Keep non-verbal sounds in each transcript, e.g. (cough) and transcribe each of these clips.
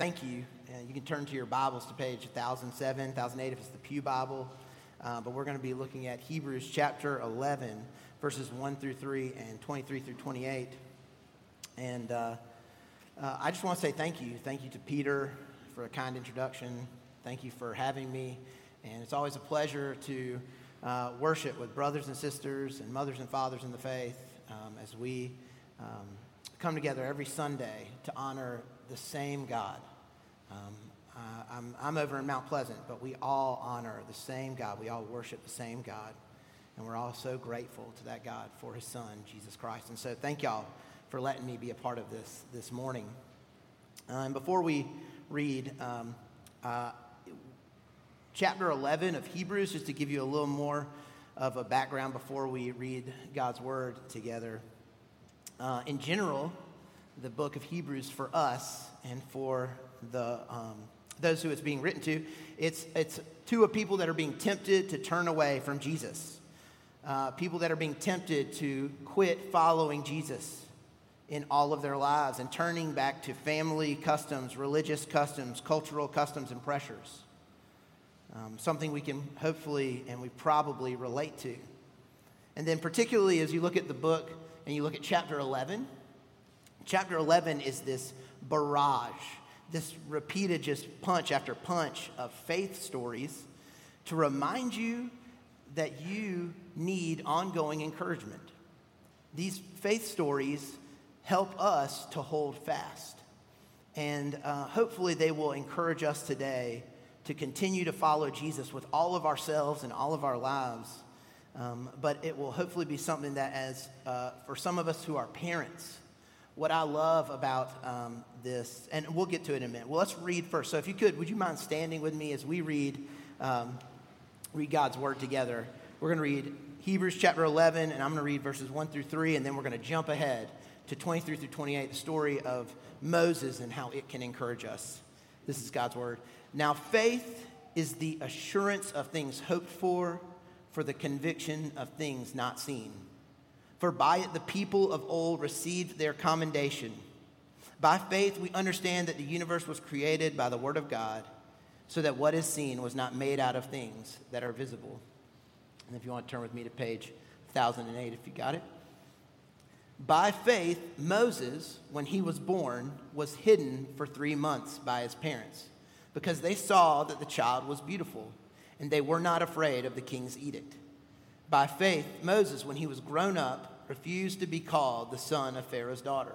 Thank you. Uh, you can turn to your Bibles to page 1007, 1008 if it's the Pew Bible. Uh, but we're going to be looking at Hebrews chapter 11, verses 1 through 3 and 23 through 28. And uh, uh, I just want to say thank you. Thank you to Peter for a kind introduction. Thank you for having me. And it's always a pleasure to uh, worship with brothers and sisters and mothers and fathers in the faith um, as we um, come together every Sunday to honor the same God. Um, uh, I'm, I'm over in Mount Pleasant, but we all honor the same God. We all worship the same God. And we're all so grateful to that God for his son, Jesus Christ. And so thank y'all for letting me be a part of this this morning. Uh, and before we read um, uh, chapter 11 of Hebrews, just to give you a little more of a background before we read God's word together. Uh, in general, the book of Hebrews for us and for the, um, those who it's being written to, it's, it's to a people that are being tempted to turn away from Jesus, uh, people that are being tempted to quit following Jesus in all of their lives and turning back to family customs, religious customs, cultural customs, and pressures. Um, something we can hopefully and we probably relate to. And then, particularly as you look at the book and you look at chapter 11, chapter 11 is this barrage this repeated just punch after punch of faith stories to remind you that you need ongoing encouragement. These faith stories help us to hold fast. And uh, hopefully, they will encourage us today to continue to follow Jesus with all of ourselves and all of our lives. Um, but it will hopefully be something that, as uh, for some of us who are parents, what I love about um, this, and we'll get to it in a minute. Well, let's read first. So, if you could, would you mind standing with me as we read, um, read God's word together? We're going to read Hebrews chapter 11, and I'm going to read verses 1 through 3, and then we're going to jump ahead to 23 through 28, the story of Moses and how it can encourage us. This is God's word. Now, faith is the assurance of things hoped for, for the conviction of things not seen. For by it the people of old received their commendation. By faith, we understand that the universe was created by the Word of God, so that what is seen was not made out of things that are visible. And if you want to turn with me to page 1008, if you got it. By faith, Moses, when he was born, was hidden for three months by his parents, because they saw that the child was beautiful, and they were not afraid of the king's edict. By faith, Moses, when he was grown up, refused to be called the son of Pharaoh's daughter,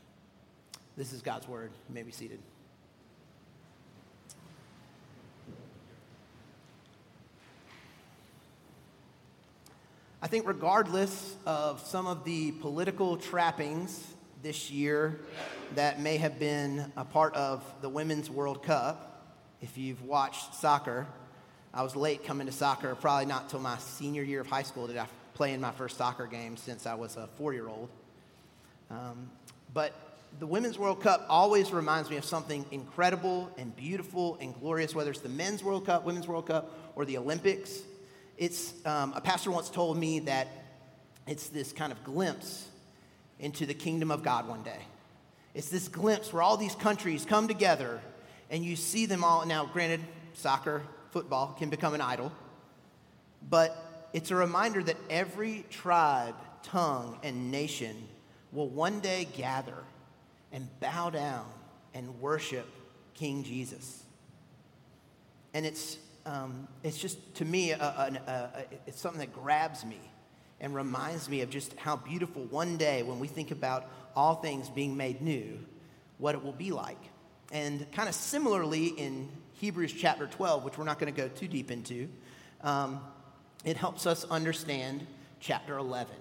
This is God's word. You may be seated. I think, regardless of some of the political trappings this year that may have been a part of the Women's World Cup, if you've watched soccer, I was late coming to soccer, probably not till my senior year of high school did I play in my first soccer game since I was a four year old. Um, but the Women's World Cup always reminds me of something incredible and beautiful and glorious, whether it's the Men's World Cup, Women's World Cup, or the Olympics. It's, um, a pastor once told me that it's this kind of glimpse into the kingdom of God one day. It's this glimpse where all these countries come together and you see them all. Now, granted, soccer, football can become an idol, but it's a reminder that every tribe, tongue, and nation will one day gather and bow down and worship King Jesus. And it's, um, it's just, to me, a, a, a, it's something that grabs me and reminds me of just how beautiful one day when we think about all things being made new, what it will be like. And kind of similarly in Hebrews chapter 12, which we're not going to go too deep into, um, it helps us understand chapter 11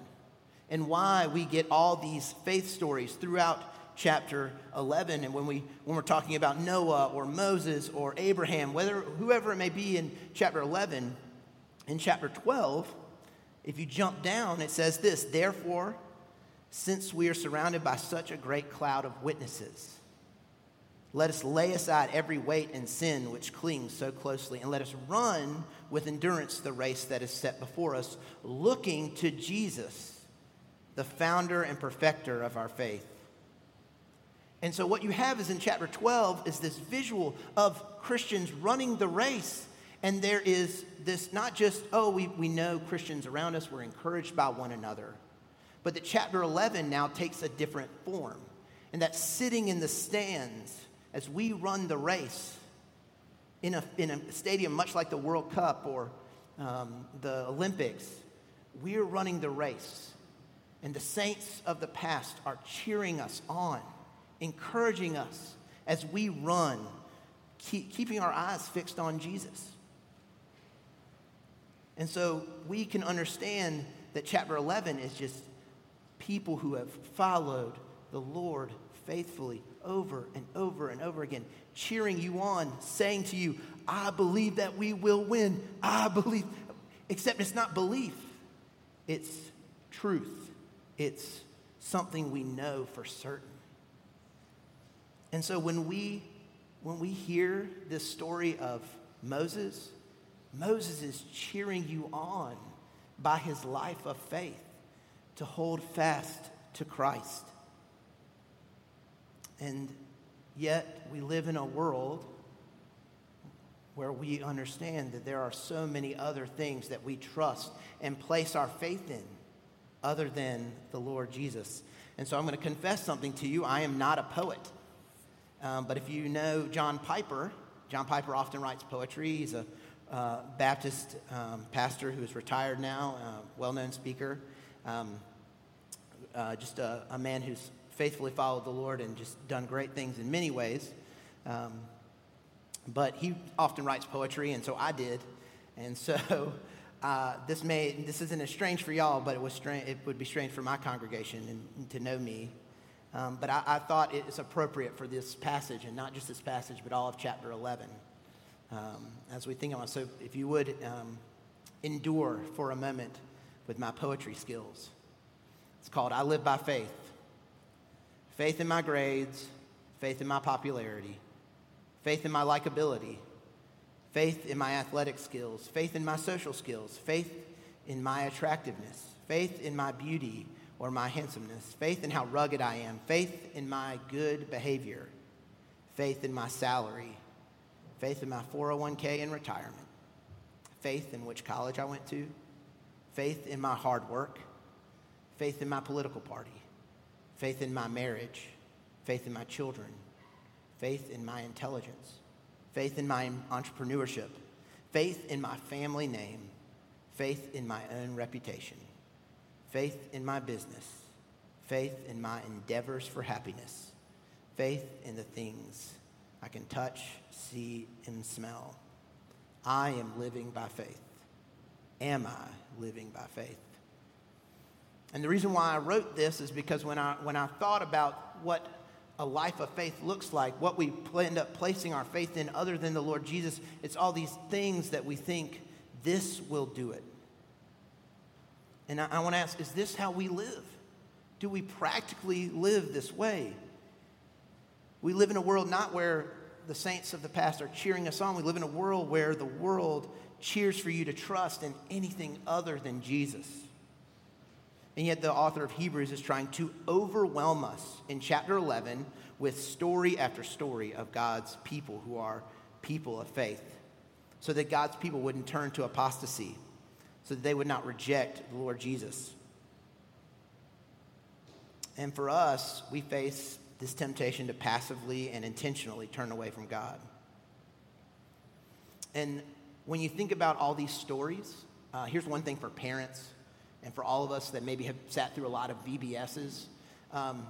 and why we get all these faith stories throughout chapter 11. And when, we, when we're talking about Noah or Moses or Abraham, whether, whoever it may be in chapter 11, in chapter 12, if you jump down, it says this Therefore, since we are surrounded by such a great cloud of witnesses, let us lay aside every weight and sin which clings so closely, and let us run with endurance the race that is set before us, looking to Jesus, the founder and perfecter of our faith. And so, what you have is in chapter 12 is this visual of Christians running the race. And there is this not just, oh, we, we know Christians around us, we're encouraged by one another, but that chapter 11 now takes a different form. And that sitting in the stands as we run the race in a, in a stadium much like the World Cup or um, the Olympics, we're running the race. And the saints of the past are cheering us on, encouraging us as we run, keep, keeping our eyes fixed on Jesus. And so we can understand that chapter 11 is just people who have followed the Lord faithfully over and over and over again, cheering you on, saying to you, I believe that we will win. I believe. Except it's not belief, it's truth. It's something we know for certain. And so when we when we hear this story of Moses, Moses is cheering you on by his life of faith to hold fast to Christ. And yet, we live in a world where we understand that there are so many other things that we trust and place our faith in other than the Lord Jesus. And so I'm going to confess something to you. I am not a poet. Um, but if you know John Piper, John Piper often writes poetry. He's a uh, Baptist um, pastor who is retired now, uh, well known speaker. Um, uh, just a, a, man who's faithfully followed the Lord and just done great things in many ways. Um, but he often writes poetry, and so I did. And so (laughs) uh, this may this isn't as strange for y'all, but it was strange. It would be strange for my congregation and, to know me. Um, but I, I, thought it is appropriate for this passage, and not just this passage, but all of chapter 11. Um, as we think about, so if you would um, endure for a moment with my poetry skills. It's called "I Live by Faith." faith in my grades, faith in my popularity, faith in my likability, faith in my athletic skills, faith in my social skills, faith in my attractiveness, faith in my beauty or my handsomeness, faith in how rugged I am, faith in my good behavior, faith in my salary, faith in my 401k and retirement, faith in which college I went to, faith in my hard work, faith in my political party, faith in my marriage, faith in my children, faith in my intelligence, faith in my entrepreneurship, faith in my family name, faith in my own reputation, faith in my business, faith in my endeavors for happiness, faith in the things I can touch, see, and smell. I am living by faith. Am I living by faith? And the reason why I wrote this is because when I, when I thought about what a life of faith looks like, what we end up placing our faith in other than the Lord Jesus, it's all these things that we think this will do it. And I, I want to ask is this how we live? Do we practically live this way? We live in a world not where the saints of the past are cheering us on. We live in a world where the world cheers for you to trust in anything other than Jesus. And yet, the author of Hebrews is trying to overwhelm us in chapter 11 with story after story of God's people who are people of faith, so that God's people wouldn't turn to apostasy, so that they would not reject the Lord Jesus. And for us, we face this temptation to passively and intentionally turn away from God. And when you think about all these stories, uh, here's one thing for parents and for all of us that maybe have sat through a lot of VBSs. Um,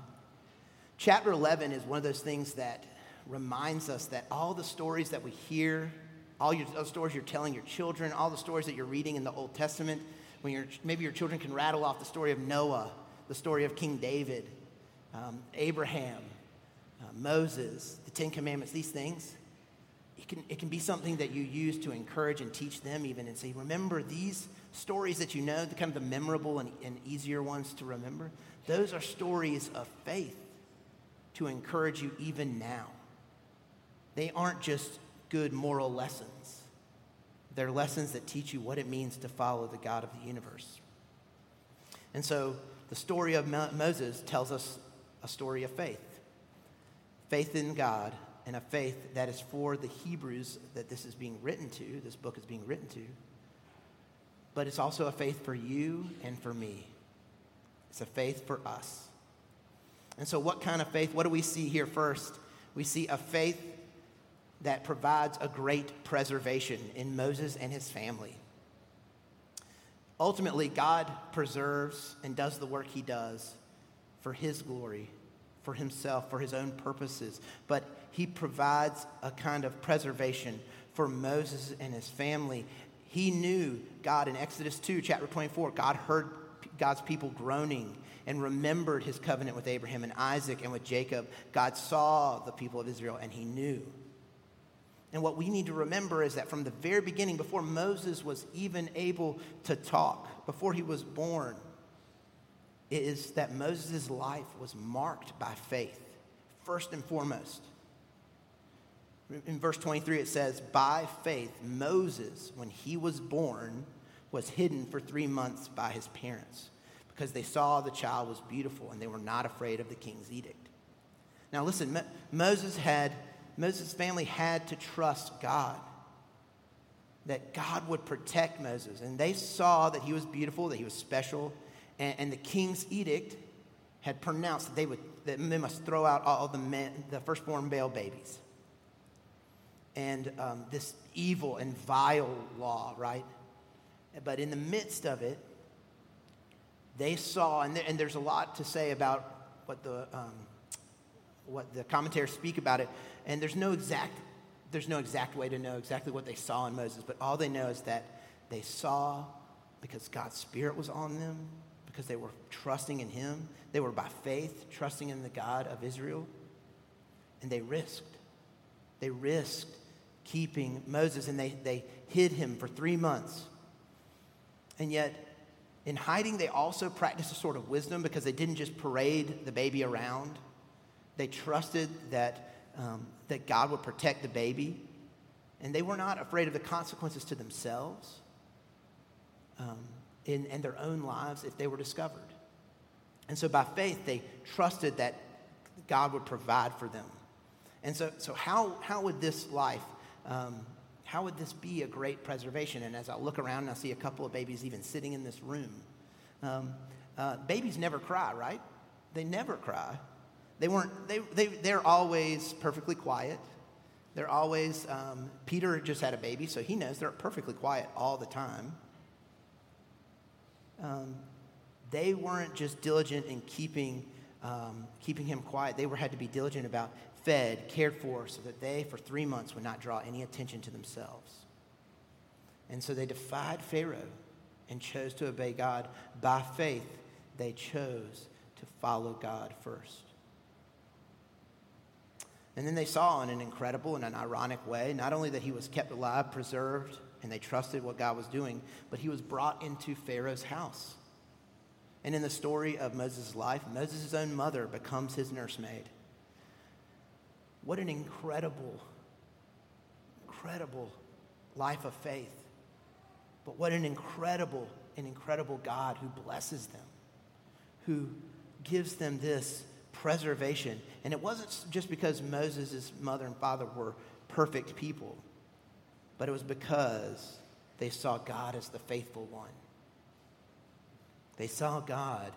chapter 11 is one of those things that reminds us that all the stories that we hear, all your, those stories you're telling your children, all the stories that you're reading in the Old Testament, when you're, maybe your children can rattle off the story of Noah, the story of King David, um, Abraham, uh, Moses, the Ten Commandments, these things, it can, it can be something that you use to encourage and teach them even and say, remember these stories that you know, the kind of the memorable and, and easier ones to remember, those are stories of faith to encourage you even now. They aren't just good moral lessons. They're lessons that teach you what it means to follow the God of the universe. And so the story of Moses tells us a story of faith faith in God and a faith that is for the Hebrews that this is being written to, this book is being written to. But it's also a faith for you and for me. It's a faith for us. And so, what kind of faith? What do we see here first? We see a faith that provides a great preservation in Moses and his family. Ultimately, God preserves and does the work he does for his glory, for himself, for his own purposes. But he provides a kind of preservation for Moses and his family. He knew God in Exodus 2, chapter 24, God heard God's people groaning and remembered his covenant with Abraham and Isaac and with Jacob. God saw the people of Israel and he knew. And what we need to remember is that from the very beginning, before Moses was even able to talk, before he was born, is that Moses' life was marked by faith, first and foremost. In verse 23, it says, By faith, Moses, when he was born, was hidden for three months by his parents because they saw the child was beautiful and they were not afraid of the king's edict. Now, listen, Mo- Moses had Moses' family had to trust God, that God would protect Moses. And they saw that he was beautiful, that he was special, and, and the king's edict had pronounced that they, would, that they must throw out all the, men, the firstborn male babies. And um, this evil and vile law, right? But in the midst of it, they saw, and, and there's a lot to say about what the, um, what the commentators speak about it, and there's no exact there's no exact way to know exactly what they saw in Moses, but all they know is that they saw because God's Spirit was on them, because they were trusting in Him. They were by faith trusting in the God of Israel, and they risked. They risked keeping Moses, and they, they hid him for three months. And yet, in hiding, they also practiced a sort of wisdom because they didn't just parade the baby around. They trusted that um, that God would protect the baby, and they were not afraid of the consequences to themselves um, in, their own lives if they were discovered. And so by faith, they trusted that God would provide for them. And so, so how, how would this life, um, how would this be a great preservation? And as I look around and I see a couple of babies even sitting in this room, um, uh, babies never cry, right? They never cry. They weren't, they, they, they're always perfectly quiet. They're always, um, Peter just had a baby, so he knows they're perfectly quiet all the time. Um, they weren't just diligent in keeping, um, keeping him quiet. They were, had to be diligent about fed, cared for, so that they, for three months, would not draw any attention to themselves. And so they defied Pharaoh and chose to obey God. By faith, they chose to follow God first. And then they saw in an incredible and an ironic way not only that he was kept alive, preserved, and they trusted what God was doing, but he was brought into Pharaoh's house. And in the story of Moses' life, Moses' own mother becomes his nursemaid. What an incredible, incredible life of faith. But what an incredible, an incredible God who blesses them, who gives them this preservation. And it wasn't just because Moses' mother and father were perfect people, but it was because they saw God as the faithful one. They saw God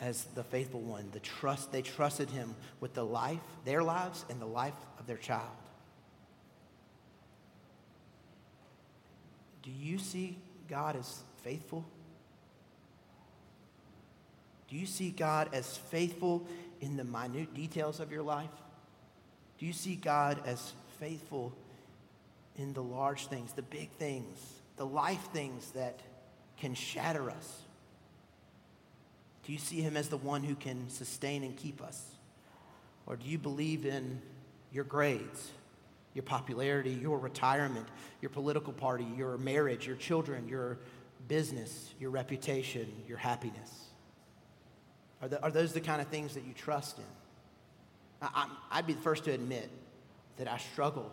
as the faithful one. The trust they trusted him with the life, their lives, and the life of their child. Do you see God as faithful? Do you see God as faithful in the minute details of your life? Do you see God as faithful in the large things, the big things, the life things that can shatter us? Do you see him as the one who can sustain and keep us? Or do you believe in your grades, your popularity, your retirement, your political party, your marriage, your children, your business, your reputation, your happiness? Are, the, are those the kind of things that you trust in? I, I'd be the first to admit that I struggle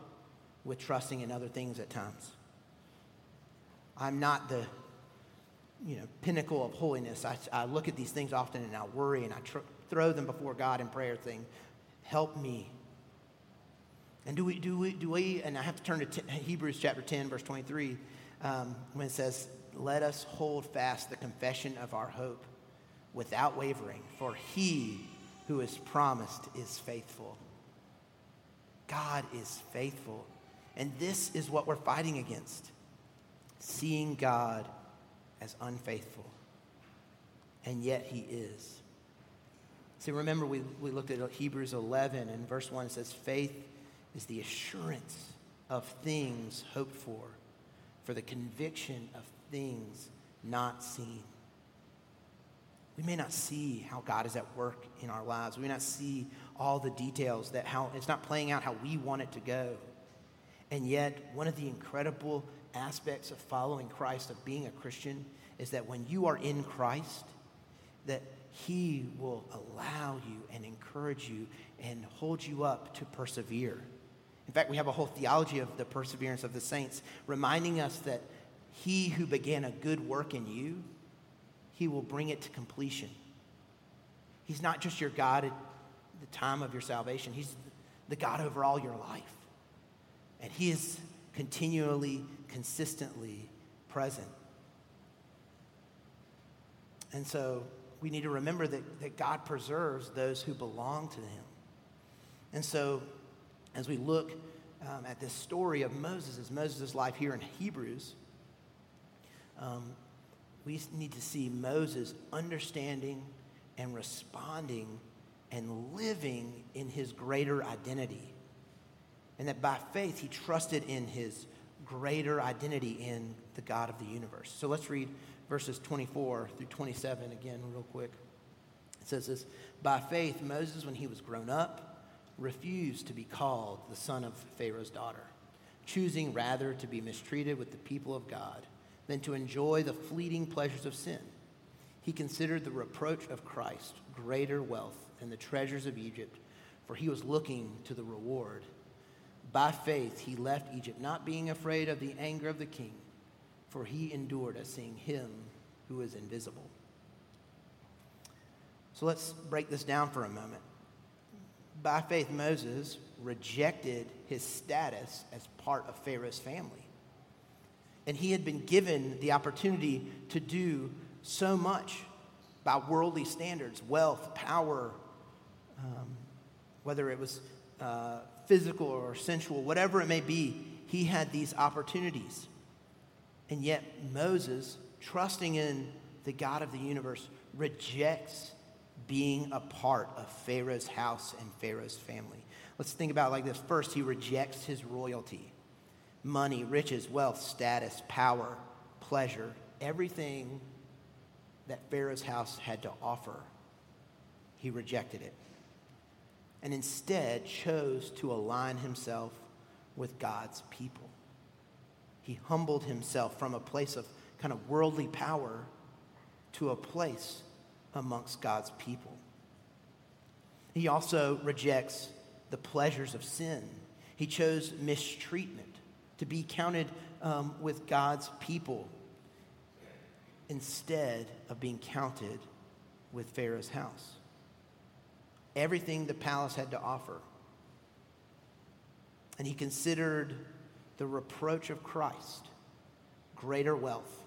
with trusting in other things at times. I'm not the you know, pinnacle of holiness. I, I look at these things often and I worry and I tr- throw them before God in prayer, saying, Help me. And do we, do we, do we, and I have to turn to t- Hebrews chapter 10, verse 23, um, when it says, Let us hold fast the confession of our hope without wavering, for he who is promised is faithful. God is faithful. And this is what we're fighting against seeing God as unfaithful. And yet he is. See, remember, we, we looked at Hebrews 11, and verse 1 says, Faith is the assurance of things hoped for, for the conviction of things not seen. We may not see how God is at work in our lives. We may not see all the details that how it's not playing out how we want it to go. And yet, one of the incredible aspects of following Christ, of being a Christian, is that when you are in Christ, that he will allow you and encourage you and hold you up to persevere. In fact, we have a whole theology of the perseverance of the saints, reminding us that he who began a good work in you he will bring it to completion. He's not just your God at the time of your salvation, He's the God over all your life. And He is continually, consistently present. And so we need to remember that, that God preserves those who belong to Him. And so as we look um, at this story of Moses, Moses' life here in Hebrews, um, we need to see Moses understanding and responding and living in his greater identity. And that by faith, he trusted in his greater identity in the God of the universe. So let's read verses 24 through 27 again, real quick. It says this By faith, Moses, when he was grown up, refused to be called the son of Pharaoh's daughter, choosing rather to be mistreated with the people of God than to enjoy the fleeting pleasures of sin. He considered the reproach of Christ greater wealth than the treasures of Egypt, for he was looking to the reward. By faith, he left Egypt, not being afraid of the anger of the king, for he endured as seeing him who is invisible. So let's break this down for a moment. By faith, Moses rejected his status as part of Pharaoh's family. And he had been given the opportunity to do so much by worldly standards wealth, power, um, whether it was uh, physical or sensual, whatever it may be, he had these opportunities. And yet, Moses, trusting in the God of the universe, rejects being a part of Pharaoh's house and Pharaoh's family. Let's think about like this. First, he rejects his royalty money, riches, wealth, status, power, pleasure, everything that Pharaoh's house had to offer, he rejected it. And instead chose to align himself with God's people. He humbled himself from a place of kind of worldly power to a place amongst God's people. He also rejects the pleasures of sin. He chose mistreatment to be counted um, with God's people instead of being counted with Pharaoh's house. Everything the palace had to offer. And he considered the reproach of Christ greater wealth.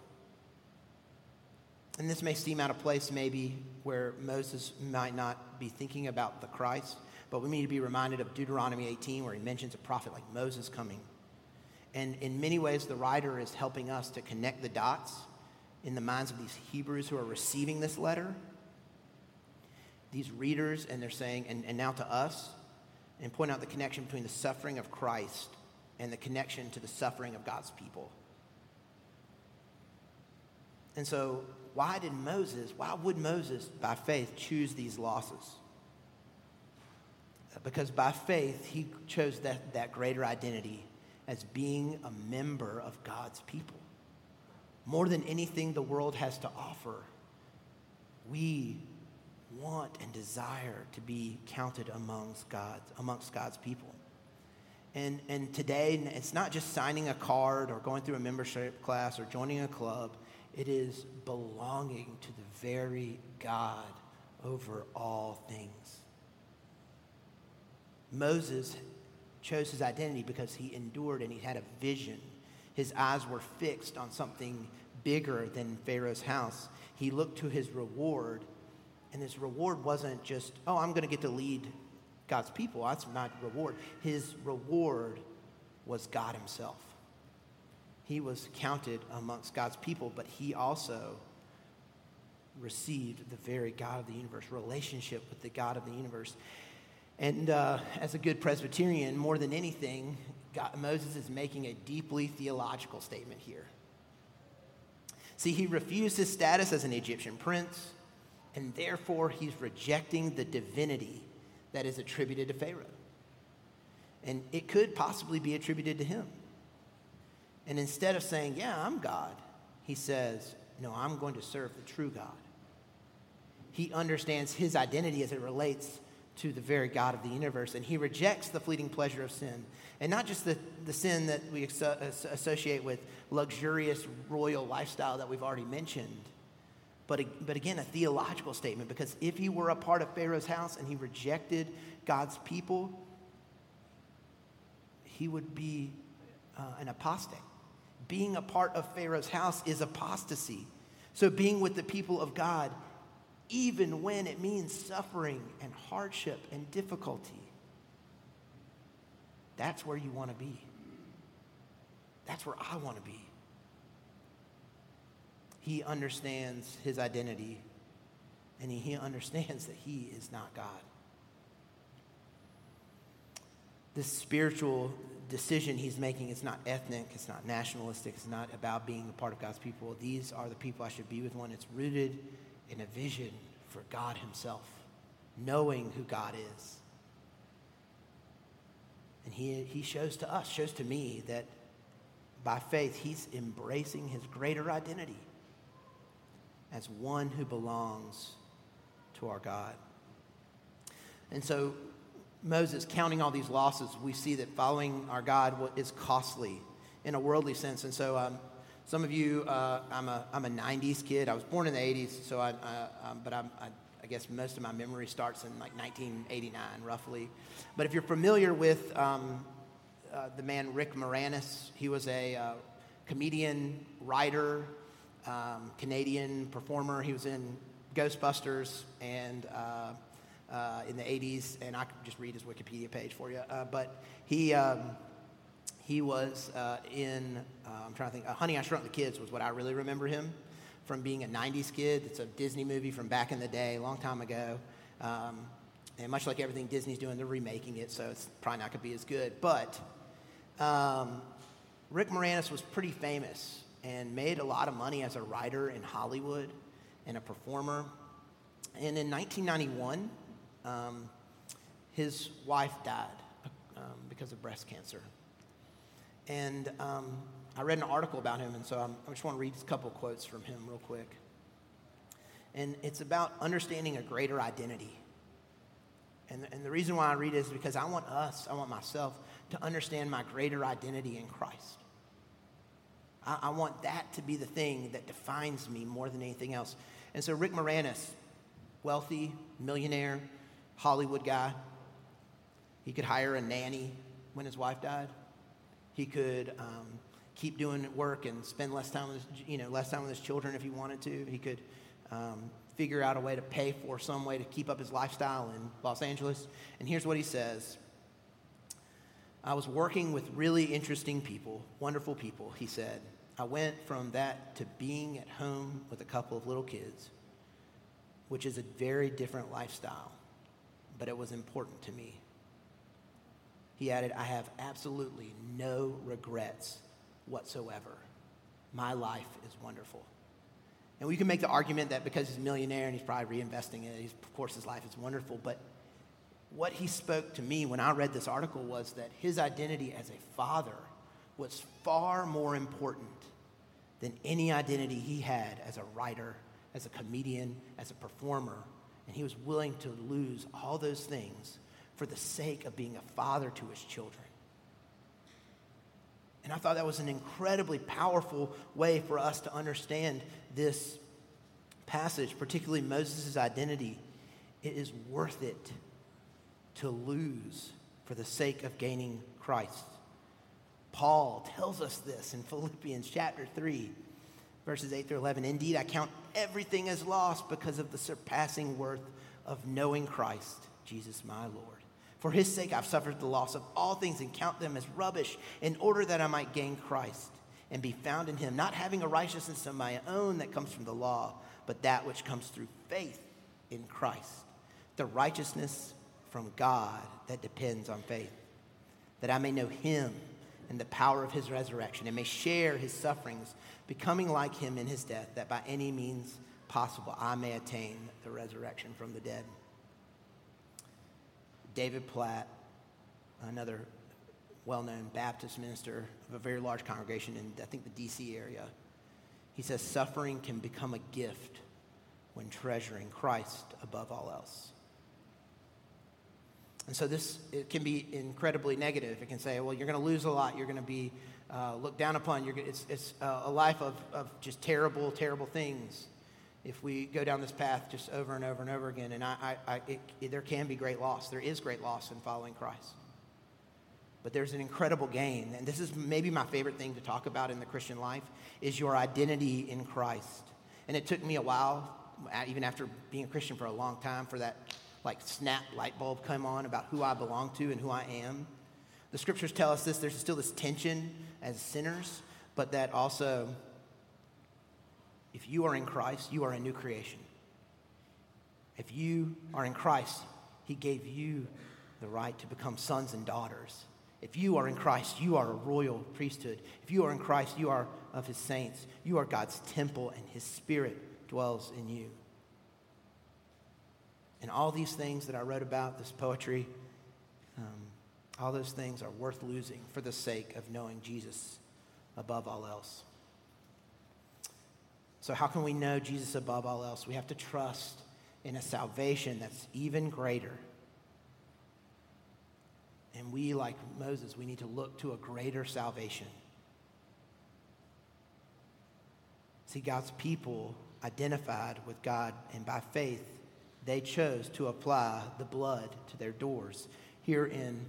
And this may seem out of place, maybe, where Moses might not be thinking about the Christ, but we need to be reminded of Deuteronomy 18, where he mentions a prophet like Moses coming and in many ways, the writer is helping us to connect the dots in the minds of these Hebrews who are receiving this letter. These readers, and they're saying, and, and now to us, and point out the connection between the suffering of Christ and the connection to the suffering of God's people. And so, why did Moses, why would Moses, by faith, choose these losses? because by faith, he chose that, that greater identity as being a member of God's people. More than anything the world has to offer, we want and desire to be counted amongst God's, amongst God's people. And, and today, it's not just signing a card or going through a membership class or joining a club. It is belonging to the very God over all things. Moses chose his identity because he endured and he had a vision. His eyes were fixed on something bigger than Pharaoh's house. He looked to his reward, and his reward wasn't just, oh, I'm going to get to lead God's people. That's not reward. His reward was God Himself. He was counted amongst God's people, but he also received the very God of the universe, relationship with the God of the universe. And uh, as a good Presbyterian, more than anything, God, Moses is making a deeply theological statement here. See, he refused his status as an Egyptian prince, and therefore he's rejecting the divinity that is attributed to Pharaoh. And it could possibly be attributed to him. And instead of saying, Yeah, I'm God, he says, No, I'm going to serve the true God. He understands his identity as it relates to the very God of the universe, and he rejects the fleeting pleasure of sin. And not just the, the sin that we associate with luxurious royal lifestyle that we've already mentioned, but, but again, a theological statement, because if he were a part of Pharaoh's house and he rejected God's people, he would be uh, an apostate. Being a part of Pharaoh's house is apostasy. So, being with the people of God even when it means suffering and hardship and difficulty. That's where you want to be. That's where I want to be. He understands his identity and he, understands that he is not God. This spiritual decision he's making is not ethnic, it's not nationalistic, it's not about being a part of God's people. These are the people I should be with. One, it's rooted in a vision for God Himself, knowing who God is. And he, he shows to us, shows to me that by faith, he's embracing his greater identity as one who belongs to our God. And so, Moses, counting all these losses, we see that following our God is costly in a worldly sense. And so, um, some of you, uh, I'm, a, I'm a 90s kid. I was born in the 80s, so I, uh, um, but I'm, I, I, guess most of my memory starts in like 1989, roughly. But if you're familiar with um, uh, the man Rick Moranis, he was a uh, comedian, writer, um, Canadian performer. He was in Ghostbusters and uh, uh, in the 80s, and I could just read his Wikipedia page for you. but he um, he was uh, in, uh, I'm trying to think, uh, Honey, I Shrunk the Kids was what I really remember him from being a 90s kid. It's a Disney movie from back in the day, a long time ago. Um, and much like everything Disney's doing, they're remaking it, so it's probably not going to be as good. But um, Rick Moranis was pretty famous and made a lot of money as a writer in Hollywood and a performer. And in 1991, um, his wife died um, because of breast cancer. And um, I read an article about him, and so I'm, i just want to read a couple quotes from him real quick. And it's about understanding a greater identity. And, and the reason why I read it is because I want us, I want myself to understand my greater identity in Christ. I, I want that to be the thing that defines me more than anything else. And so, Rick Moranis, wealthy, millionaire, Hollywood guy, he could hire a nanny when his wife died. He could um, keep doing work and spend less time with his, you know less time with his children if he wanted to. He could um, figure out a way to pay for some way to keep up his lifestyle in Los Angeles. And here's what he says. I was working with really interesting people, wonderful people, he said. I went from that to being at home with a couple of little kids, which is a very different lifestyle, but it was important to me. He added, I have absolutely no regrets whatsoever. My life is wonderful. And we can make the argument that because he's a millionaire and he's probably reinvesting it, of course his life is wonderful. But what he spoke to me when I read this article was that his identity as a father was far more important than any identity he had as a writer, as a comedian, as a performer. And he was willing to lose all those things for the sake of being a father to his children. And I thought that was an incredibly powerful way for us to understand this passage, particularly Moses' identity. It is worth it to lose for the sake of gaining Christ. Paul tells us this in (laughs) Philippians chapter 3, verses 8 through 11. Indeed, I count everything as lost because of the surpassing worth of knowing Christ, Jesus my Lord. For his sake, I've suffered the loss of all things and count them as rubbish in order that I might gain Christ and be found in him, not having a righteousness of my own that comes from the law, but that which comes through faith in Christ, the righteousness from God that depends on faith, that I may know him and the power of his resurrection and may share his sufferings, becoming like him in his death, that by any means possible I may attain the resurrection from the dead. David Platt, another well known Baptist minister of a very large congregation in, I think, the DC area, he says, Suffering can become a gift when treasuring Christ above all else. And so this it can be incredibly negative. It can say, well, you're going to lose a lot. You're going to be uh, looked down upon. You're, it's it's a life of, of just terrible, terrible things if we go down this path just over and over and over again. And I, I, I it, there can be great loss. There is great loss in following Christ. But there's an incredible gain. And this is maybe my favorite thing to talk about in the Christian life is your identity in Christ. And it took me a while, even after being a Christian for a long time, for that like snap light bulb come on about who I belong to and who I am. The scriptures tell us this there's still this tension as sinners, but that also if you are in Christ, you are a new creation. If you are in Christ, He gave you the right to become sons and daughters. If you are in Christ, you are a royal priesthood. If you are in Christ, you are of His saints. You are God's temple, and His Spirit dwells in you. And all these things that I wrote about, this poetry, um, all those things are worth losing for the sake of knowing Jesus above all else. So, how can we know Jesus above all else? We have to trust in a salvation that's even greater. And we, like Moses, we need to look to a greater salvation. See, God's people identified with God, and by faith, they chose to apply the blood to their doors. Here in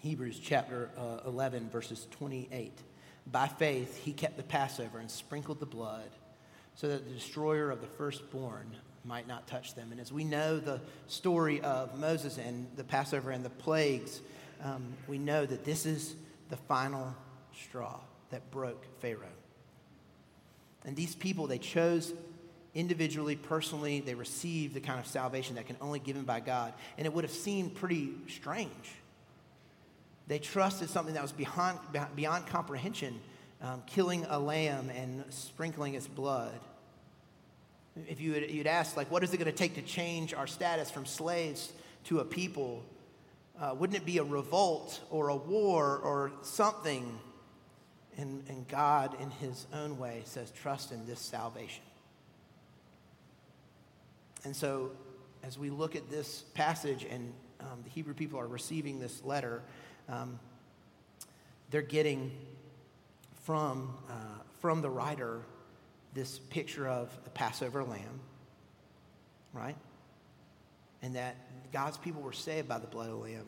Hebrews chapter uh, 11, verses 28. By faith, he kept the Passover and sprinkled the blood so that the destroyer of the firstborn might not touch them. And as we know the story of Moses and the Passover and the plagues, um, we know that this is the final straw that broke Pharaoh. And these people, they chose individually, personally, they received the kind of salvation that can only be given by God. And it would have seemed pretty strange. They trusted something that was beyond, beyond comprehension, um, killing a lamb and sprinkling its blood. If you would, you'd ask, like, what is it going to take to change our status from slaves to a people? Uh, wouldn't it be a revolt or a war or something? And, and God, in His own way, says, trust in this salvation. And so, as we look at this passage and um, the Hebrew people are receiving this letter, um, they're getting from, uh, from the writer this picture of the Passover lamb, right? And that God's people were saved by the blood of the lamb.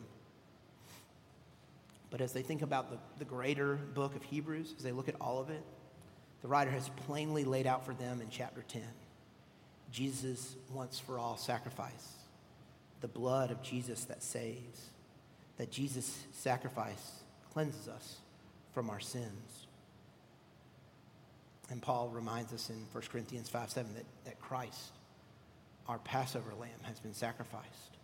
But as they think about the, the greater book of Hebrews, as they look at all of it, the writer has plainly laid out for them in chapter 10 Jesus' once for all sacrifice, the blood of Jesus that saves, that Jesus' sacrifice cleanses us from our sins. And Paul reminds us in 1 Corinthians 5 7 that, that Christ, our Passover lamb, has been sacrificed.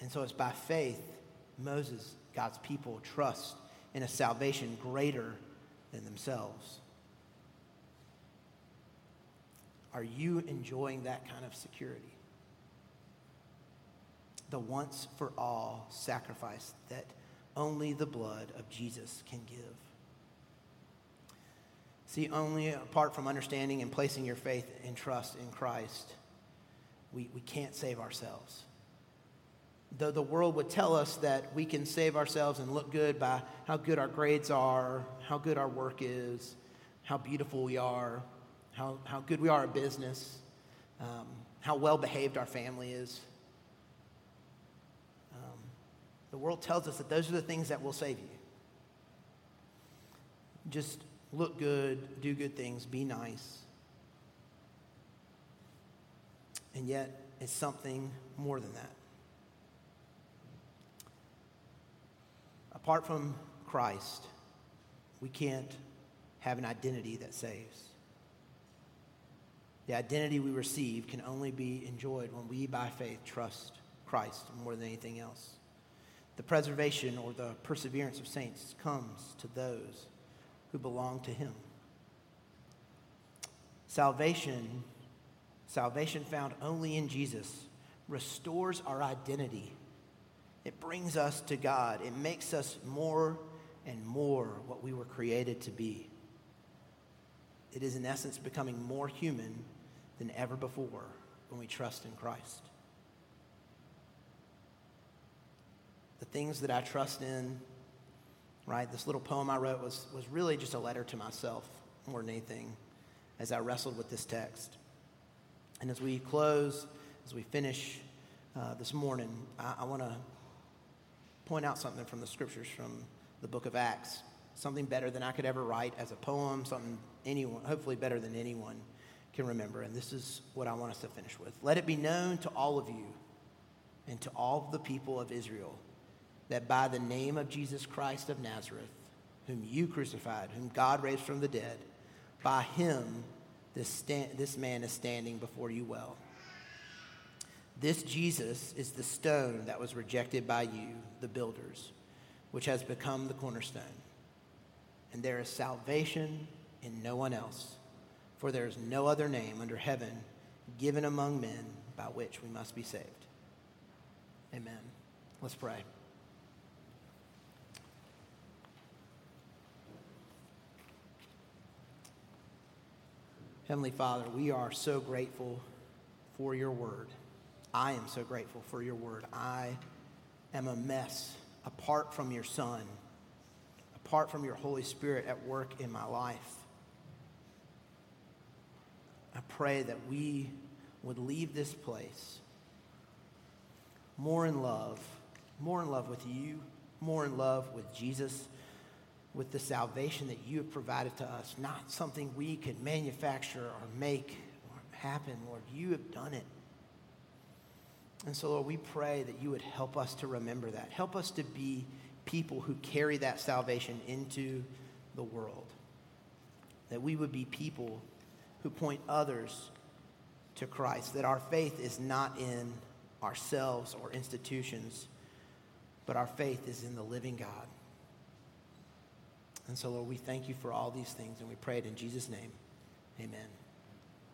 And so it's by faith, Moses, God's people, trust in a salvation greater than themselves. Are you enjoying that kind of security? the once for all sacrifice that only the blood of Jesus can give. See, only apart from understanding and placing your faith and trust in Christ, we, we can't save ourselves. Though the world would tell us that we can save ourselves and look good by how good our grades are, how good our work is, how beautiful we are, how, how good we are at business, um, how well behaved our family is. Um, the world tells us that those are the things that will save you. Just look good, do good things, be nice. And yet, it's something more than that. Apart from Christ, we can't have an identity that saves. The identity we receive can only be enjoyed when we, by faith, trust Christ more than anything else. The preservation or the perseverance of saints comes to those who belong to Him. Salvation, salvation found only in Jesus, restores our identity. It brings us to God. It makes us more and more what we were created to be. It is, in essence, becoming more human than ever before when we trust in Christ. The things that I trust in right? This little poem I wrote was, was really just a letter to myself more than anything as I wrestled with this text. And as we close, as we finish uh, this morning, I, I want to point out something from the scriptures from the book of Acts. Something better than I could ever write as a poem, something anyone, hopefully better than anyone can remember. And this is what I want us to finish with. Let it be known to all of you and to all the people of Israel that by the name of Jesus Christ of Nazareth, whom you crucified, whom God raised from the dead, by him this, this man is standing before you well. This Jesus is the stone that was rejected by you, the builders, which has become the cornerstone. And there is salvation in no one else, for there is no other name under heaven given among men by which we must be saved. Amen. Let's pray. Heavenly Father, we are so grateful for your word. I am so grateful for your word. I am a mess apart from your Son, apart from your Holy Spirit at work in my life. I pray that we would leave this place more in love, more in love with you, more in love with Jesus with the salvation that you have provided to us, not something we could manufacture or make or happen. Lord, you have done it. And so, Lord, we pray that you would help us to remember that. Help us to be people who carry that salvation into the world. That we would be people who point others to Christ. That our faith is not in ourselves or institutions, but our faith is in the living God. And so, Lord, we thank you for all these things, and we pray it in Jesus' name. Amen.